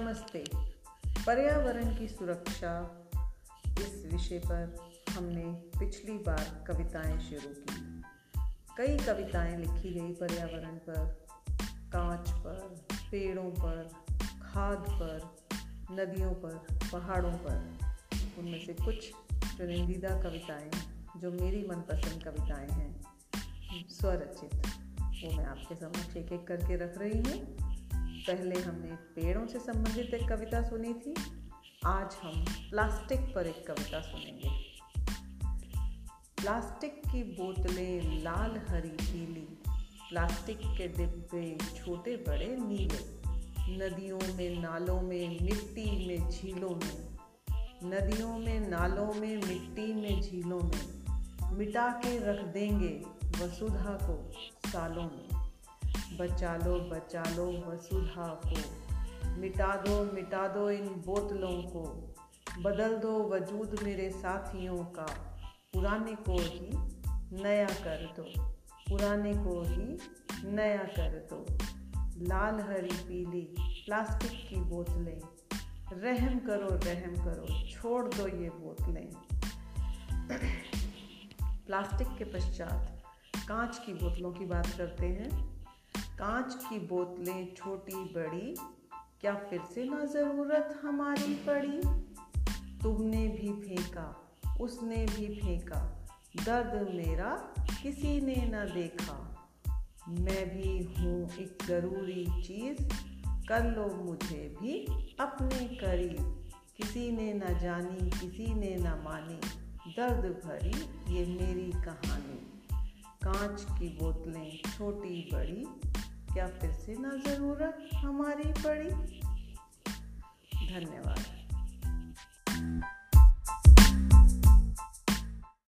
नमस्ते। पर्यावरण की सुरक्षा। इस विषय पर हमने पिछली बार कविताएँ शुरू की। कई कविताएँ लिखी गई पर्यावरण पर। कांच पर, पेड़ों पर, खाद पर, नदियों पर, पहाड़ों पर। उनमें से कुछ चुनिंदीदा कविताएँ, जो मेरी मनपसंद कविताएँ हैं, स्वरचित। वो मैं आपके समक्ष एक एक करके रख रही हूँ। पहले हमने पेड़ों से संबंधित एक कविता सुनी थी, आज हम प्लास्टिक पर एक कविता सुनेंगे। प्लास्टिक की बोतलें लाल हरी पीली, प्लास्टिक के डिब्बे छोटे बड़े नीले, नदियों में नालों में मिट्टी में झीलों में, नदियों में नालों में मिट्टी में झीलों में, मिटा के रख देंगे वसुधा को सालों में। बचा लो बचा लो वसुधा को। मिटा दो मिटा दो इन बोतलों को। बदल दो वजूद मेरे साथियों का। पुराने को ही नया कर दो। पुराने को ही नया कर दो। लाल, हरी, पीली, प्लास्टिक की बोतलें। रहम करो रहम करो, छोड़ दो ये बोतलें। प्लास्टिक के पश्चात कांच की बोतलों की बात करते हैं। कांच की बोतलें छोटी, बड़ी, क्या फिर से ना ज़रूरत हमारी पड़ी? तुमने भी फेंका, उसने भी फेंका, दर्द मेरा किसी ने न देखा। मैं भी हूँ एक ज़रूरी चीज़, कर लो मुझे भी अपने करीब। किसी ने न जानी, किसी ने न मानी, दर्द भरी ये मेरी कहानी। कांच की बोतलें छोटी, बड़ी क्या फिर से ना ज़रूरत हमारी पड़ी? धन्यवाद।